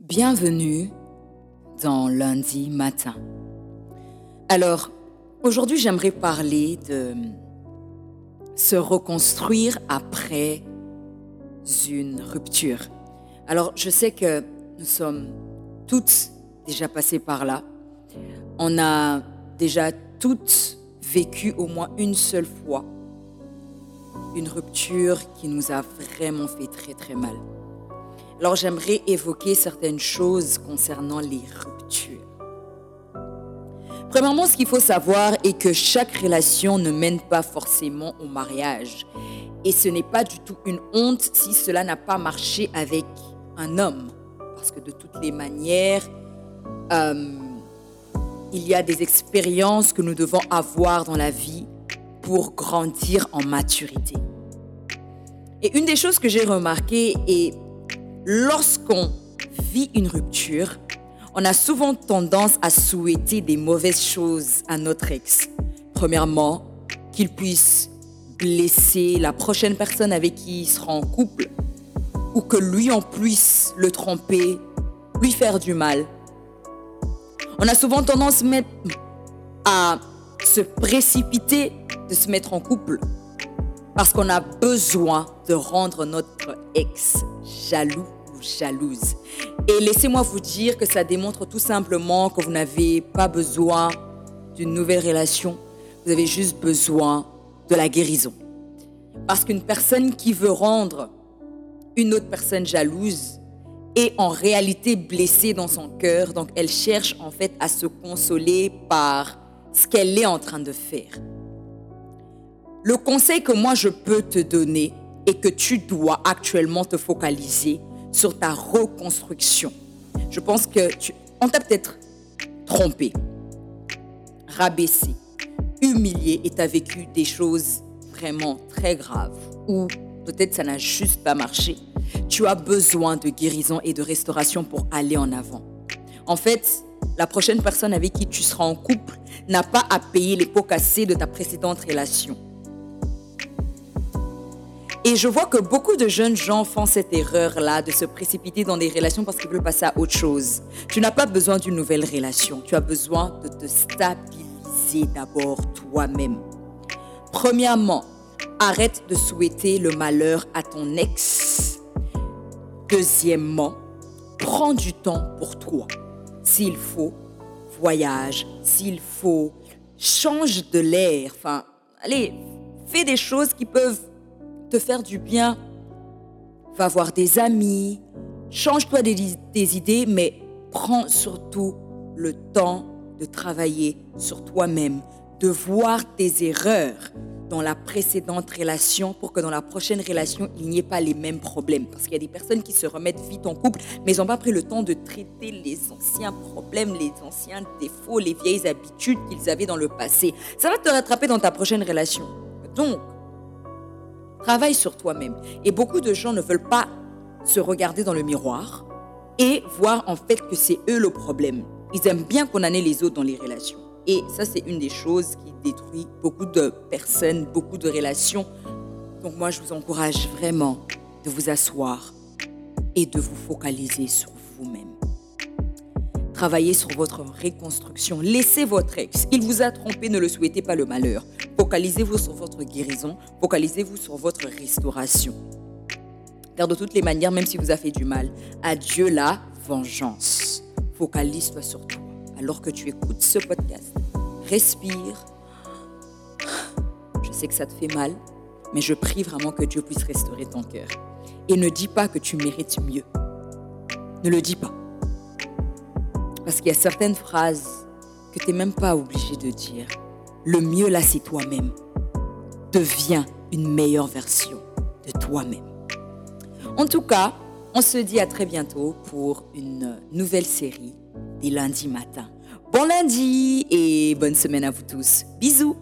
Bienvenue dans lundi matin. Alors, aujourd'hui j'aimerais parler de se reconstruire après une rupture. Alors, je sais que nous sommes toutes déjà passées par là. On a déjà toutes vécu au moins une seule fois une rupture qui nous a vraiment fait très très mal. Alors j'aimerais évoquer certaines choses concernant les ruptures. Premièrement, ce qu'il faut savoir est que chaque relation ne mène pas forcément au mariage. Et ce n'est pas du tout une honte si cela n'a pas marché avec un homme. Parce que de toutes les manières, euh, il y a des expériences que nous devons avoir dans la vie pour grandir en maturité. Et une des choses que j'ai remarquées est lorsqu'on vit une rupture, on a souvent tendance à souhaiter des mauvaises choses à notre ex. Premièrement, qu'il puisse blesser la prochaine personne avec qui il sera en couple, ou que lui en puisse le tromper, lui faire du mal. On a souvent tendance à se précipiter de se mettre en couple parce qu'on a besoin de rendre notre ex jaloux ou jalouse. Et laissez-moi vous dire que ça démontre tout simplement que vous n'avez pas besoin d'une nouvelle relation, vous avez juste besoin de la guérison. Parce qu'une personne qui veut rendre une autre personne jalouse est en réalité blessée dans son cœur, donc elle cherche en fait à se consoler par ce qu'elle est en train de faire. Le conseil que moi je peux te donner est que tu dois actuellement te focaliser sur ta reconstruction. Je pense que tu, on t'a peut-être trompé, rabaissé, humilié et tu as vécu des choses vraiment très graves ou peut-être ça n'a juste pas marché. Tu as besoin de guérison et de restauration pour aller en avant. En fait, la prochaine personne avec qui tu seras en couple n'a pas à payer les pots cassés de ta précédente relation. Et je vois que beaucoup de jeunes gens font cette erreur-là de se précipiter dans des relations parce qu'ils veulent passer à autre chose. Tu n'as pas besoin d'une nouvelle relation. Tu as besoin de te stabiliser d'abord toi-même. Premièrement, arrête de souhaiter le malheur à ton ex. Deuxièmement, prends du temps pour toi. S'il faut, voyage. S'il faut, change de l'air. Enfin, allez, fais des choses qui peuvent te faire du bien. Va voir des amis, change-toi des, idées, mais prends surtout le temps de travailler sur toi-même, de voir tes erreurs dans la précédente relation pour que dans la prochaine relation, il n'y ait pas les mêmes problèmes. Parce qu'il y a des personnes qui se remettent vite en couple, mais ils n'ont pas pris le temps de traiter les anciens problèmes, les anciens défauts, les vieilles habitudes qu'ils avaient dans le passé. Ça va te rattraper dans ta prochaine relation. Donc, Travaille sur toi-même. Et beaucoup de gens ne veulent pas se regarder dans le miroir et voir en fait que c'est eux le problème. Ils aiment bien qu'on ait les autres dans les relations. Et ça, c'est une des choses qui détruit beaucoup de personnes, beaucoup de relations. Donc moi, je vous encourage vraiment de vous asseoir et de vous focaliser sur vous-même. Travaillez sur votre reconstruction. Laissez votre ex. Il vous a trompé, ne le souhaitez pas le malheur. Focalisez-vous sur votre guérison. Focalisez-vous sur votre restauration. Car de toutes les manières, même si vous a fait du mal, adieu la vengeance. Focalise-toi sur toi. Alors que tu écoutes ce podcast, respire. Je sais que ça te fait mal, mais je prie vraiment que Dieu puisse restaurer ton cœur. Et ne dis pas que tu mérites mieux. Ne le dis pas. Parce qu'il y a certaines phrases que tu n'es même pas obligé de dire. Le mieux là, c'est toi-même. Deviens une meilleure version de toi-même. En tout cas, on se dit à très bientôt pour une nouvelle série des lundis matins. Bon lundi et bonne semaine à vous tous. Bisous